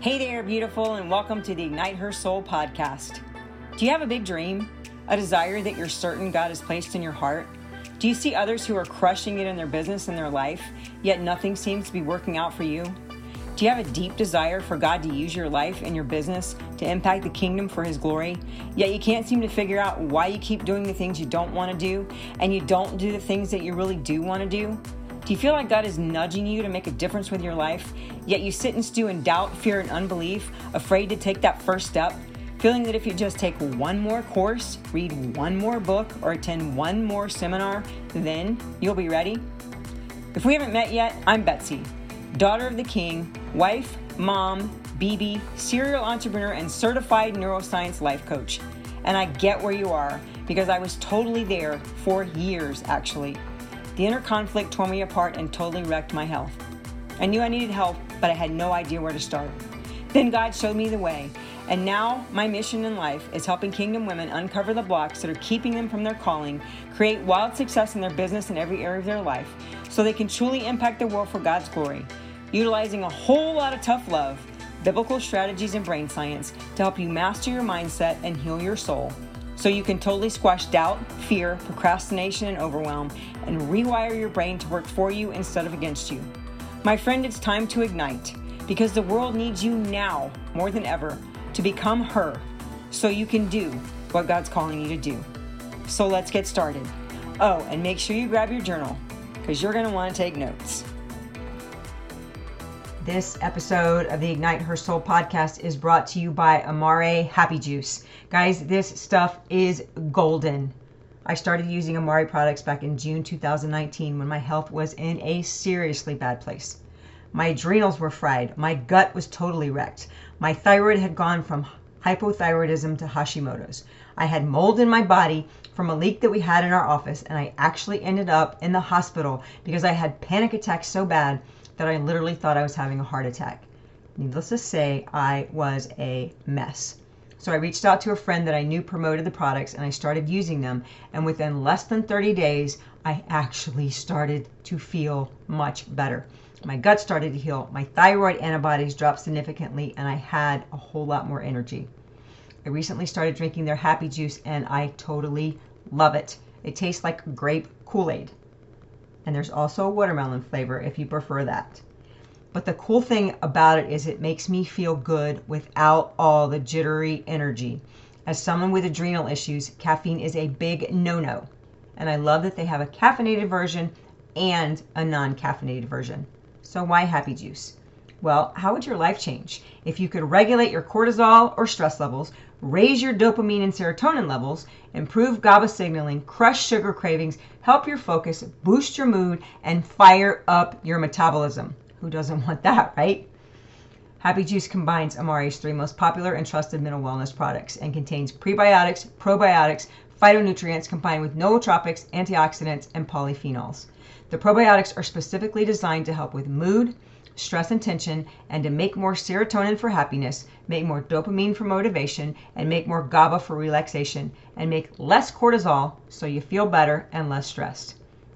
Hey there, beautiful, and welcome to the Ignite Her Soul podcast. Do you have a big dream? A desire that you're certain God has placed in your heart? Do you see others who are crushing it in their business and their life, yet nothing seems to be working out for you? Do you have a deep desire for God to use your life and your business to impact the kingdom for His glory, yet you can't seem to figure out why you keep doing the things you don't want to do and you don't do the things that you really do want to do? Do you feel like God is nudging you to make a difference with your life, yet you sit and stew in doubt, fear, and unbelief, afraid to take that first step? Feeling that if you just take one more course, read one more book, or attend one more seminar, then you'll be ready? If we haven't met yet, I'm Betsy, daughter of the King, wife, mom, BB, serial entrepreneur, and certified neuroscience life coach. And I get where you are because I was totally there for years, actually. The inner conflict tore me apart and totally wrecked my health. I knew I needed help, but I had no idea where to start. Then God showed me the way, and now my mission in life is helping kingdom women uncover the blocks that are keeping them from their calling, create wild success in their business and every area of their life, so they can truly impact the world for God's glory, utilizing a whole lot of tough love, biblical strategies, and brain science to help you master your mindset and heal your soul so you can totally squash doubt, fear, procrastination, and overwhelm and rewire your brain to work for you instead of against you. My friend, it's time to ignite because the world needs you now more than ever to become her so you can do what God's calling you to do. So let's get started. Oh, and make sure you grab your journal because you're going to want to take notes. This episode of the Ignite Her Soul podcast is brought to you by Amare Happy Juice. Guys, this stuff is golden. I started using Amare products back in June 2019 when my health was in a seriously bad place. My adrenals were fried. My gut was totally wrecked. My thyroid had gone from hypothyroidism to Hashimoto's. I had mold in my body from a leak that we had in our office, and I actually ended up in the hospital because I had panic attacks so bad that I literally thought I was having a heart attack. Needless to say, I was a mess. So I reached out to a friend that I knew promoted the products and I started using them. And within less than 30 days, I actually started to feel much better. My gut started to heal, my thyroid antibodies dropped significantly, and I had a whole lot more energy. I recently started drinking their happy juice and I totally love it. It tastes like grape Kool Aid and there's also a watermelon flavor if you prefer that. But the cool thing about it is it makes me feel good without all the jittery energy. As someone with adrenal issues, caffeine is a big no no. And I love that they have a caffeinated version and a non caffeinated version. So, why Happy Juice? Well, how would your life change if you could regulate your cortisol or stress levels, raise your dopamine and serotonin levels, improve GABA signaling, crush sugar cravings, help your focus, boost your mood, and fire up your metabolism? Who doesn't want that, right? Happy Juice combines Amare's three most popular and trusted mental wellness products and contains prebiotics, probiotics, phytonutrients combined with nootropics, antioxidants, and polyphenols. The probiotics are specifically designed to help with mood, stress and tension, and to make more serotonin for happiness, make more dopamine for motivation, and make more GABA for relaxation, and make less cortisol so you feel better and less stressed.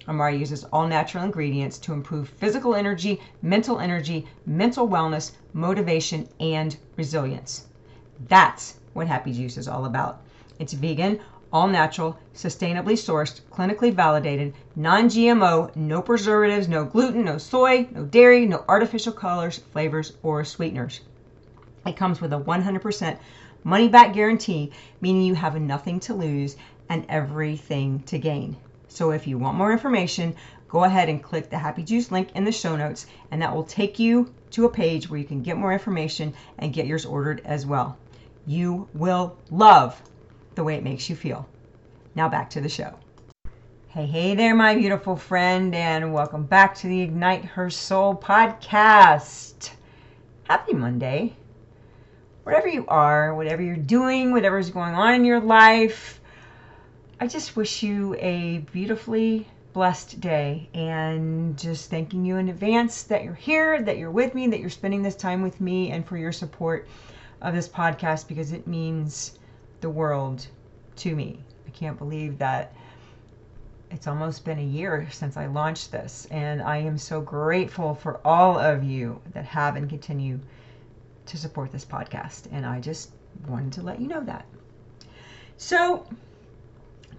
Amare uses all natural ingredients to improve physical energy, mental energy, mental wellness, motivation, and resilience. That's what Happy Juice is all about. It's vegan, all natural, sustainably sourced, clinically validated, non GMO, no preservatives, no gluten, no soy, no dairy, no artificial colors, flavors, or sweeteners. It comes with a 100% money back guarantee, meaning you have nothing to lose and everything to gain. So if you want more information, go ahead and click the Happy Juice link in the show notes, and that will take you to a page where you can get more information and get yours ordered as well. You will love the way it makes you feel. Now back to the show. Hey, hey there, my beautiful friend, and welcome back to the Ignite Her Soul podcast. Happy Monday. Wherever you are, whatever you're doing, whatever's going on in your life, I just wish you a beautifully blessed day and just thanking you in advance that you're here, that you're with me, that you're spending this time with me, and for your support of this podcast because it means the world to me. I can't believe that it's almost been a year since I launched this, and I am so grateful for all of you that have and continue to support this podcast. And I just wanted to let you know that. So,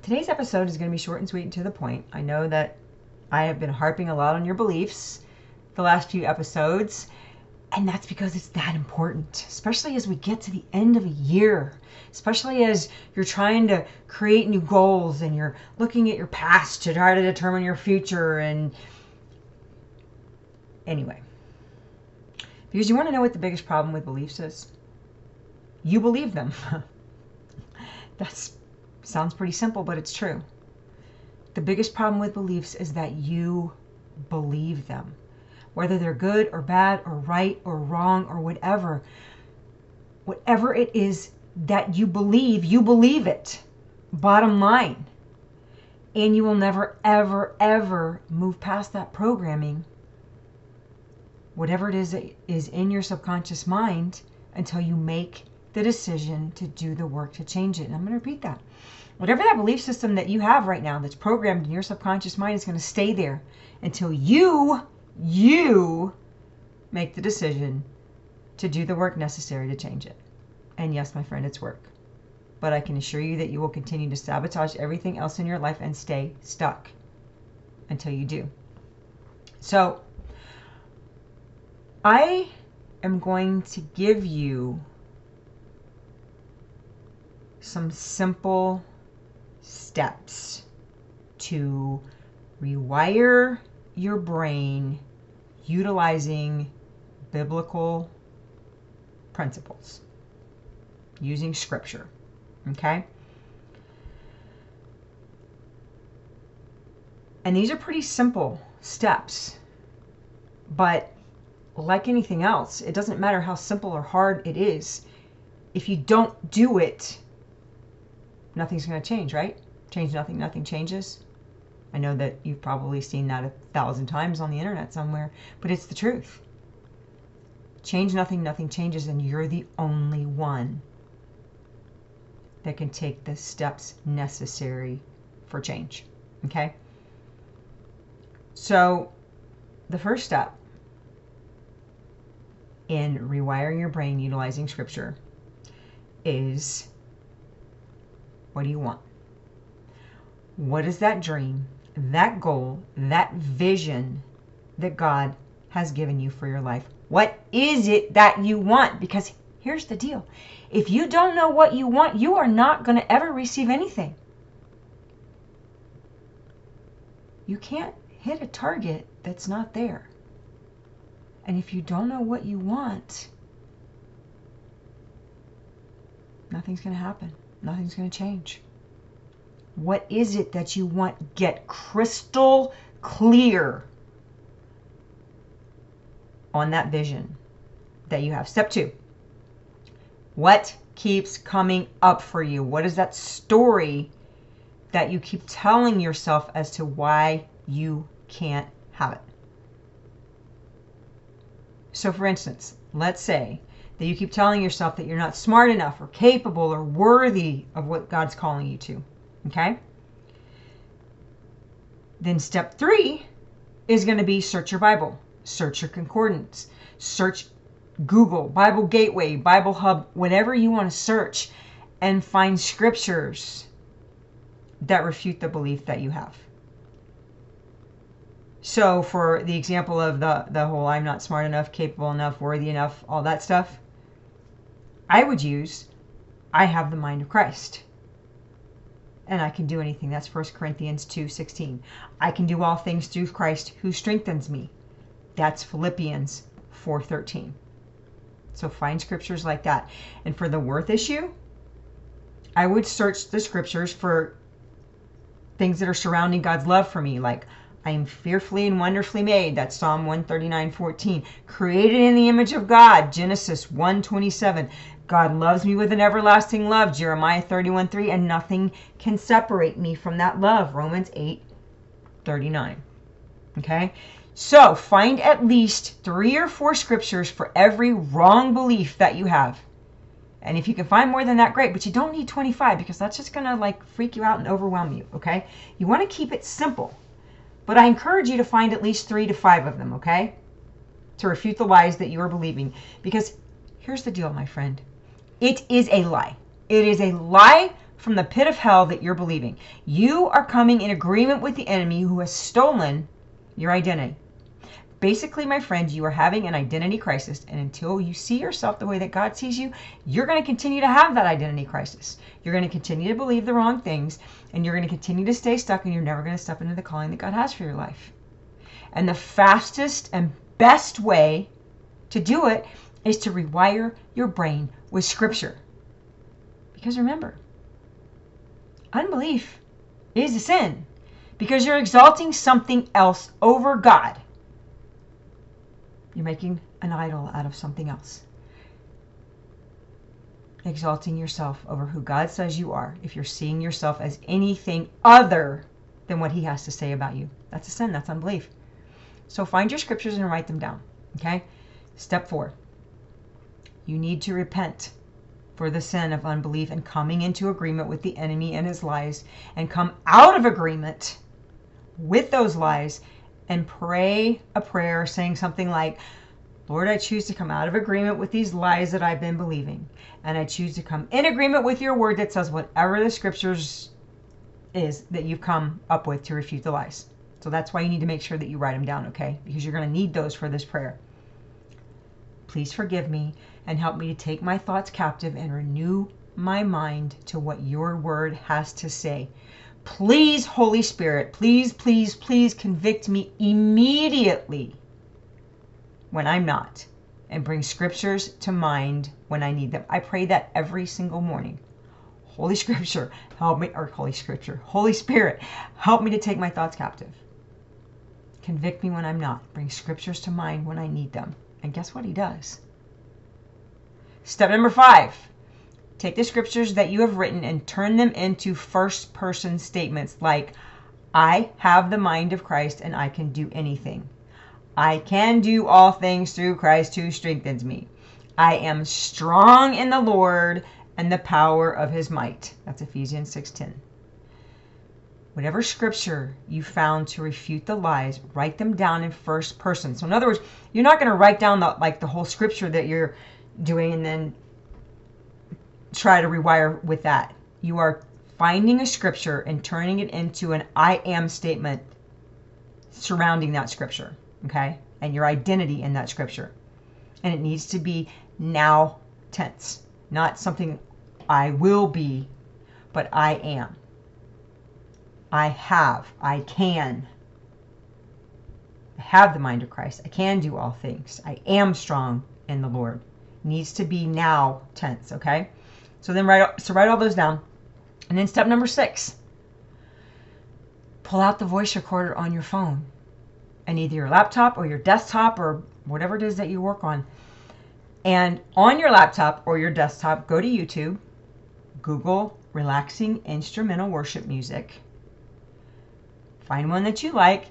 today's episode is going to be short and sweet and to the point. I know that I have been harping a lot on your beliefs the last few episodes, and that's because it's that important, especially as we get to the end of a year, especially as you're trying to create new goals and you're looking at your past to try to determine your future. And anyway, because you want to know what the biggest problem with beliefs is? You believe them. that sounds pretty simple, but it's true. The biggest problem with beliefs is that you believe them whether they're good or bad or right or wrong or whatever. Whatever it is that you believe, you believe it. Bottom line. And you will never, ever, ever move past that programming, whatever it is that is in your subconscious mind, until you make the decision to do the work to change it. And I'm going to repeat that. Whatever that belief system that you have right now that's programmed in your subconscious mind is going to stay there until you you make the decision to do the work necessary to change it. And yes, my friend, it's work. But I can assure you that you will continue to sabotage everything else in your life and stay stuck until you do. So, I am going to give you some simple steps to rewire your brain utilizing biblical principles, using scripture. Okay? And these are pretty simple steps. But like anything else, it doesn't matter how simple or hard it is. If you don't do it, nothing's going to change, right? Change nothing, nothing changes. I know that you've probably seen that a thousand times on the internet somewhere, but it's the truth. Change nothing, nothing changes, and you're the only one that can take the steps necessary for change. Okay? So, the first step in rewiring your brain utilizing scripture is what do you want? What is that dream? That goal, that vision that God has given you for your life. What is it that you want? Because here's the deal if you don't know what you want, you are not going to ever receive anything. You can't hit a target that's not there. And if you don't know what you want, nothing's going to happen. Nothing's going to change. What is it that you want? Get crystal clear on that vision that you have. Step two what keeps coming up for you? What is that story that you keep telling yourself as to why you can't have it? So, for instance, let's say that you keep telling yourself that you're not smart enough or capable or worthy of what God's calling you to. Okay? Then step three is going to be search your Bible, search your concordance, search Google, Bible Gateway, Bible Hub, whatever you want to search, and find scriptures that refute the belief that you have. So, for the example of the, the whole I'm not smart enough, capable enough, worthy enough, all that stuff, I would use I have the mind of Christ and I can do anything. That's 1 Corinthians 2:16. I can do all things through Christ who strengthens me. That's Philippians 4:13. So find scriptures like that. And for the worth issue, I would search the scriptures for things that are surrounding God's love for me, like I am fearfully and wonderfully made. That's Psalm 139:14. Created in the image of God, Genesis 1:27. God loves me with an everlasting love, Jeremiah 31 3, and nothing can separate me from that love, Romans 8 39. Okay? So find at least three or four scriptures for every wrong belief that you have. And if you can find more than that, great, but you don't need 25 because that's just going to like freak you out and overwhelm you, okay? You want to keep it simple. But I encourage you to find at least three to five of them, okay? To refute the lies that you are believing. Because Here's the deal, my friend it is a lie. It is a lie from the pit of hell that you're believing. You are coming in agreement with the enemy who has stolen your identity. Basically, my friend, you are having an identity crisis, and until you see yourself the way that God sees you, you're going to continue to have that identity crisis. You're going to continue to believe the wrong things, and you're going to continue to stay stuck, and you're never going to step into the calling that God has for your life. And the fastest and best way to do it is to rewire your brain with Scripture. Because remember, unbelief is a sin because you're exalting something else over God. You're making an idol out of something else. Exalting yourself over who God says you are if you're seeing yourself as anything other than what He has to say about you. That's a sin. That's unbelief. So find your scriptures and write them down. Okay? Step four you need to repent for the sin of unbelief and coming into agreement with the enemy and his lies and come out of agreement with those lies and pray a prayer saying something like, Lord, I choose to come out of agreement with these lies that I've been believing. And I choose to come in agreement with your word that says whatever the scriptures is that you've come up with to refute the lies. So that's why you need to make sure that you write them down, okay? Because you're going to need those for this prayer. Please forgive me and help me to take my thoughts captive and renew my mind to what your word has to say. Please, Holy Spirit, please, please, please convict me immediately when I'm not and bring scriptures to mind when I need them. I pray that every single morning. Holy Scripture, help me, or Holy Scripture, Holy Spirit, help me to take my thoughts captive. Convict me when I'm not. Bring scriptures to mind when I need them. And guess what? He does. Step number five Take the scriptures that you have written and turn them into first person statements like, I have the mind of Christ and I can do anything. I can do all things through Christ who strengthens me. I am strong in the Lord and the power of his might. That's Ephesians 6:10. Whatever scripture you found to refute the lies, write them down in first person. So in other words, you're not going to write down the like the whole scripture that you're doing and then try to rewire with that. You are finding a scripture and turning it into an I am statement surrounding that scripture, okay? And your identity in that scripture. And it needs to be now tense, not something I will be, but I am. I have, I can. I have the mind of Christ. I can do all things. I am strong in the Lord. Needs to be now tense, okay? So then write so write all those down. And then step number six. Pull out the voice recorder on your phone and either your laptop or your desktop or whatever it is that you work on. And on your laptop or your desktop, go to YouTube, Google relaxing instrumental worship music. Find one that you like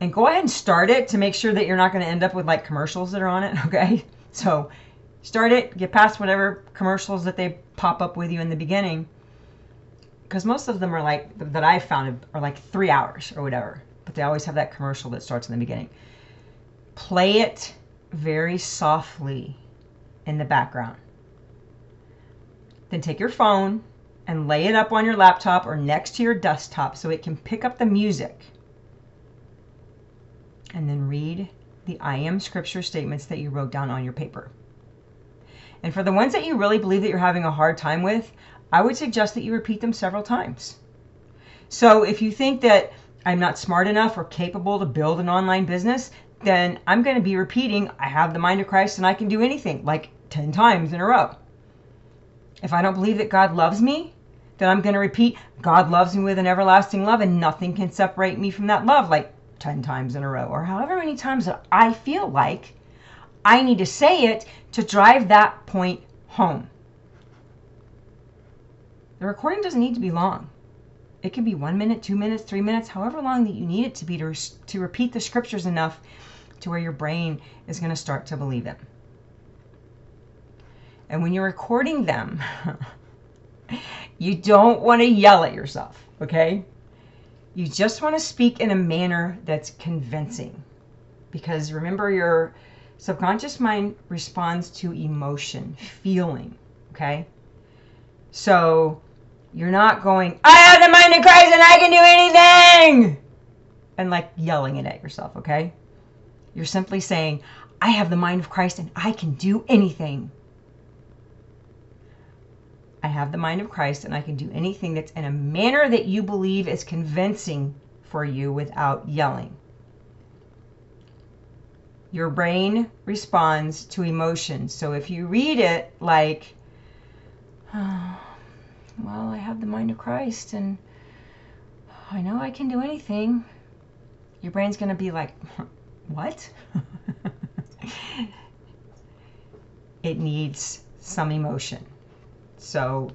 and go ahead and start it to make sure that you're not going to end up with like commercials that are on it, okay? So start it, get past whatever commercials that they pop up with you in the beginning. Because most of them are like, that I've found are like three hours or whatever. But they always have that commercial that starts in the beginning. Play it very softly in the background. Then take your phone and lay it up on your laptop or next to your desktop so it can pick up the music. And then read the I am scripture statements that you wrote down on your paper. And for the ones that you really believe that you're having a hard time with, I would suggest that you repeat them several times. So if you think that I'm not smart enough or capable to build an online business, then I'm going to be repeating, I have the mind of Christ and I can do anything, like 10 times in a row. If I don't believe that God loves me, then I'm going to repeat, God loves me with an everlasting love and nothing can separate me from that love, like 10 times in a row, or however many times that I feel like I need to say it to drive that point home. The recording doesn't need to be long. It can be one minute, two minutes, three minutes, however long that you need it to be to, to repeat the scriptures enough to where your brain is going to start to believe them. And when you're recording them, you don't want to yell at yourself, okay? You just want to speak in a manner that's convincing. Because remember, your Subconscious mind responds to emotion, feeling, okay? So you're not going, I have the mind of Christ and I can do anything! And like yelling it at yourself, okay? You're simply saying, I have the mind of Christ and I can do anything. I have the mind of Christ and I can do anything that's in a manner that you believe is convincing for you without yelling. Your brain responds to emotions. So if you read it like, oh, well, I have the mind of Christ and I know I can do anything, your brain's going to be like, what? it needs some emotion. So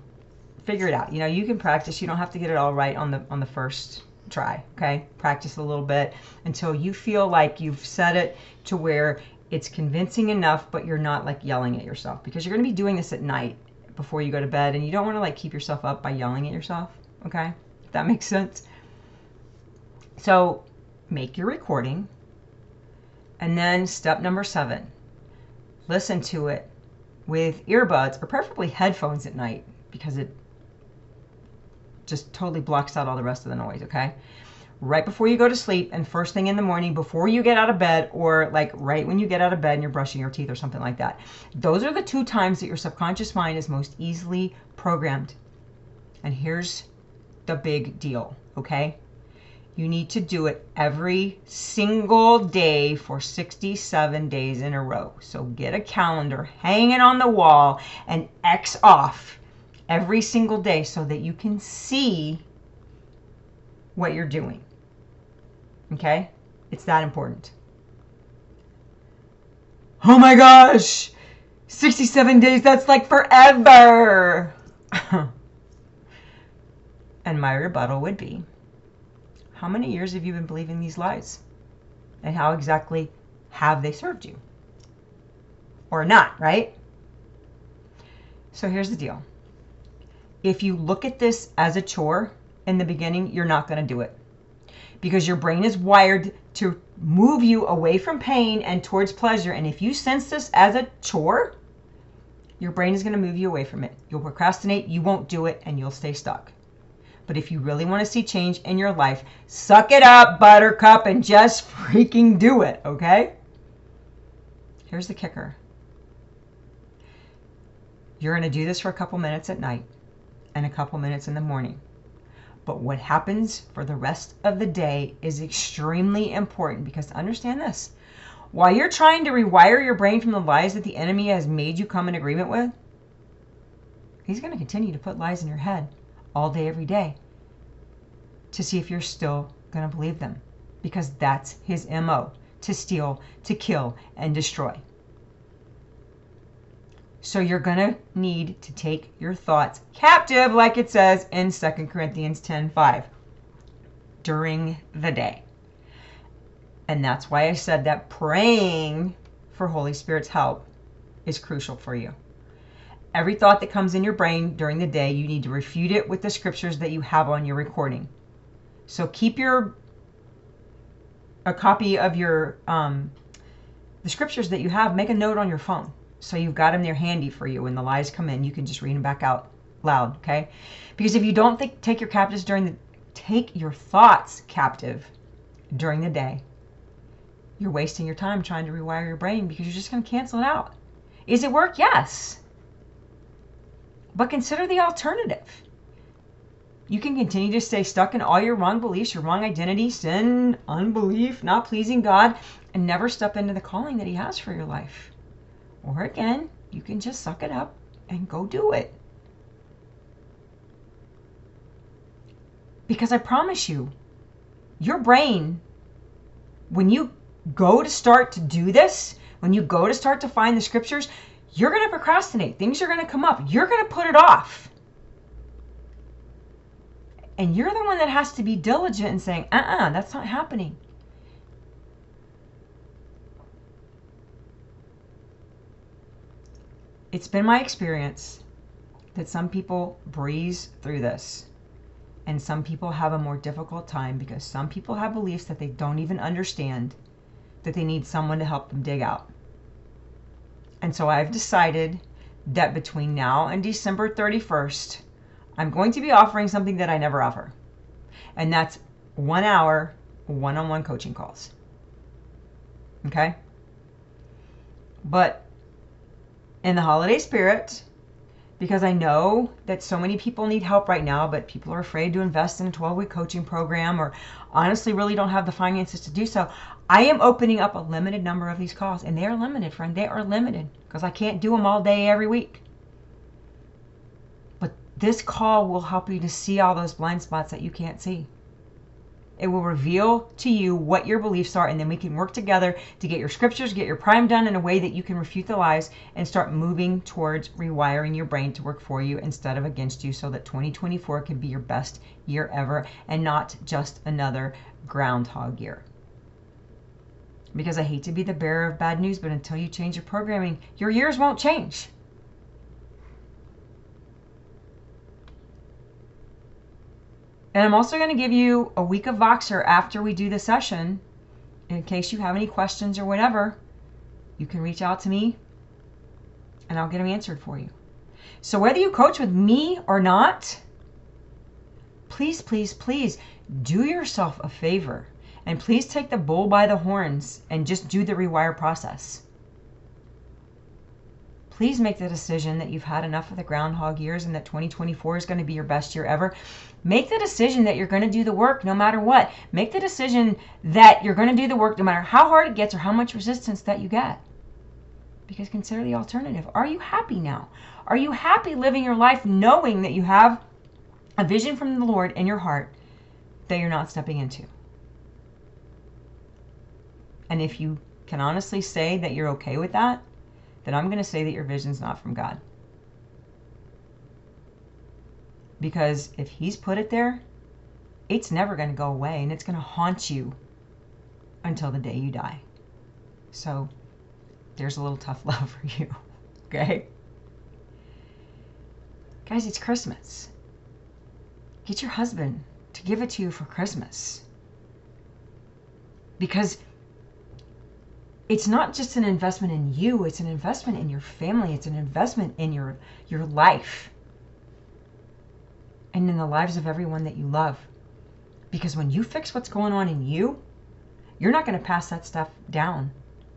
figure it out. You know, you can practice. You don't have to get it all right on the on the first try. Okay, practice a little bit until you feel like you've set it to where it's convincing enough, but you're not like yelling at yourself because you're going to be doing this at night before you go to bed, and you don't want to like keep yourself up by yelling at yourself. Okay, if that makes sense. So make your recording, and then step number seven, listen to it with earbuds or preferably headphones at night because it just totally blocks out all the rest of the noise, okay? Right before you go to sleep and first thing in the morning before you get out of bed or like right when you get out of bed and you're brushing your teeth or something like that. Those are the two times that your subconscious mind is most easily programmed. And here's the big deal, okay? You need to do it every single day for 67 days in a row. So get a calendar, hang it on the wall, and X off every single day so that you can see what you're doing. Okay? It's that important. Oh my gosh! 67 days, that's like forever! and my rebuttal would be how many years have you been believing these lies? And how exactly have they served you? Or not, right? So here's the deal. If you look at this as a chore in the beginning, you're not going to do it. Because your brain is wired to move you away from pain and towards pleasure. And if you sense this as a chore, your brain is going to move you away from it. You'll procrastinate, you won't do it, and you'll stay stuck. But if you really want to see change in your life, suck it up, buttercup, and just freaking do it, okay? Here's the kicker you're going to do this for a couple minutes at night and a couple minutes in the morning. But what happens for the rest of the day is extremely important because understand this. While you're trying to rewire your brain from the lies that the enemy has made you come in agreement with, he's going to continue to put lies in your head all day, every day to see if you're still going to believe them. Because that's his MO to steal, to kill, and destroy. So you're going to need to take your thoughts captive, like it says in 2 Corinthians 10 5, during the day. And that's why I said that praying for Holy Spirit's help is crucial for you. Every thought that comes in your brain during the day, you need to refute it with the scriptures that you have on your recording. So keep your a copy of your um, the scriptures that you have. Make a note on your phone so you've got them there handy for you. When the lies come in, you can just read them back out loud. Okay? Because if you don't think, take your captives during the take your thoughts captive during the day, you're wasting your time trying to rewire your brain because you're just going to cancel it out. Is it work? Yes. But consider the alternative. You can continue to stay stuck in all your wrong beliefs, your wrong identity, sin, unbelief, not pleasing God, and never step into the calling that He has for your life. Or again, you can just suck it up and go do it. Because I promise you, your brain, when you go to start to do this, when you go to start to find the scriptures, you're going to procrastinate. Things are going to come up. You're going to put it off. And you're the one that has to be diligent in saying, uh uh-uh, uh, that's not happening. It's been my experience that some people breeze through this and some people have a more difficult time because some people have beliefs that they don't even understand that they need someone to help them dig out. And so I've decided that between now and December 31st, I'm going to be offering something that I never offer. And that's one hour one on one coaching calls. Okay? But in the holiday spirit, because I know that so many people need help right now, but people are afraid to invest in a 12 week coaching program or honestly really don't have the finances to do so. I am opening up a limited number of these calls, and they are limited, friend. They are limited because I can't do them all day every week. But this call will help you to see all those blind spots that you can't see. It will reveal to you what your beliefs are, and then we can work together to get your scriptures, get your prime done in a way that you can refute the lies and start moving towards rewiring your brain to work for you instead of against you so that 2024 can be your best year ever and not just another groundhog year. Because I hate to be the bearer of bad news, but until you change your programming, your years won't change. And I'm also going to give you a week of Voxer after we do the session. In case you have any questions or whatever, you can reach out to me and I'll get them answered for you. So, whether you coach with me or not, please, please, please do yourself a favor and please take the bull by the horns and just do the rewire process. Please make the decision that you've had enough of the groundhog years and that 2024 is going to be your best year ever. Make the decision that you're going to do the work no matter what. Make the decision that you're going to do the work no matter how hard it gets or how much resistance that you get. Because consider the alternative. Are you happy now? Are you happy living your life knowing that you have a vision from the Lord in your heart that you're not stepping into? And if you can honestly say that you're okay with that, then I'm going to say that your vision's not from God. Because if He's put it there, it's never going to go away and it's going to haunt you until the day you die. So there's a little tough love for you. Okay? Guys, it's Christmas. Get your husband to give it to you for Christmas. Because it's not just an investment in you, it's an investment in your family, it's an investment in your your life and in the lives of everyone that you love. Because when you fix what's going on in you, you're not going to pass that stuff down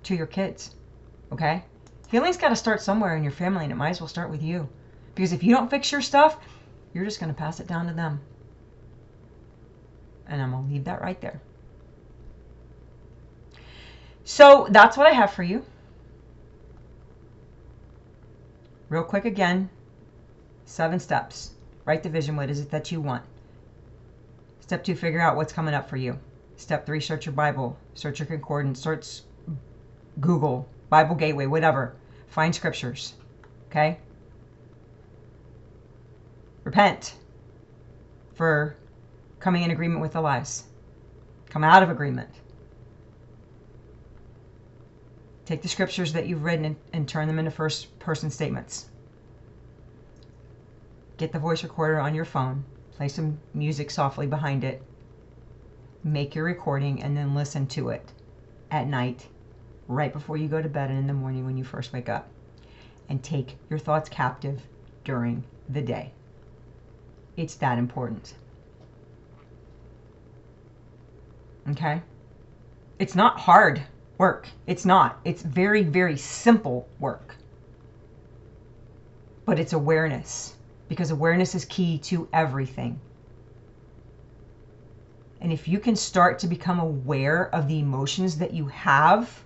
to your kids. Okay? Healing's got to start somewhere in your family, and it might as well start with you. Because if you don't fix your stuff, you're just going to pass it down to them. And I'm going to leave that right there. So that's what I have for you. Real quick again seven steps. Write the vision. What is it that you want? Step two, figure out what's coming up for you. Step three, search your Bible, search your concordance, search Google, Bible Gateway, whatever. Find scriptures. Okay? Repent for coming in agreement with the lies. Come out of agreement. Take the scriptures that you've written and, and turn them into first person statements. Get the voice recorder on your phone, play some music softly behind it, make your recording, and then listen to it at night, right before you go to bed and in the morning when you first wake up. And take your thoughts captive during the day. It's that important. Okay? It's not hard work. It's not. It's very, very simple work. But it's awareness because awareness is key to everything. And if you can start to become aware of the emotions that you have,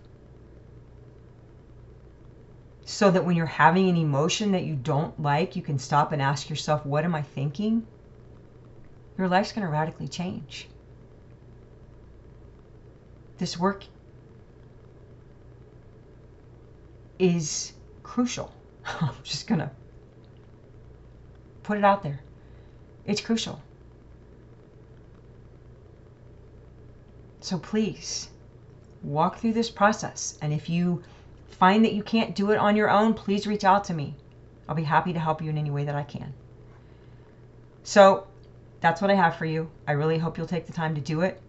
so that when you're having an emotion that you don't like, you can stop and ask yourself, What am I thinking? Your life's going to radically change. This work is crucial. I'm just going to put it out there. It's crucial. So please walk through this process. And if you find that you can't do it on your own, please reach out to me. I'll be happy to help you in any way that I can. So that's what I have for you. I really hope you'll take the time to do it.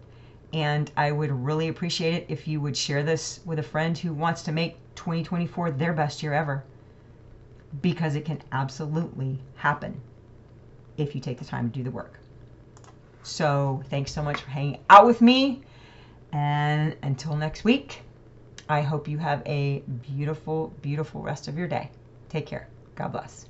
And I would really appreciate it if you would share this with a friend who wants to make 2024 their best year ever. Because it can absolutely happen if you take the time to do the work. So, thanks so much for hanging out with me. And until next week, I hope you have a beautiful, beautiful rest of your day. Take care. God bless.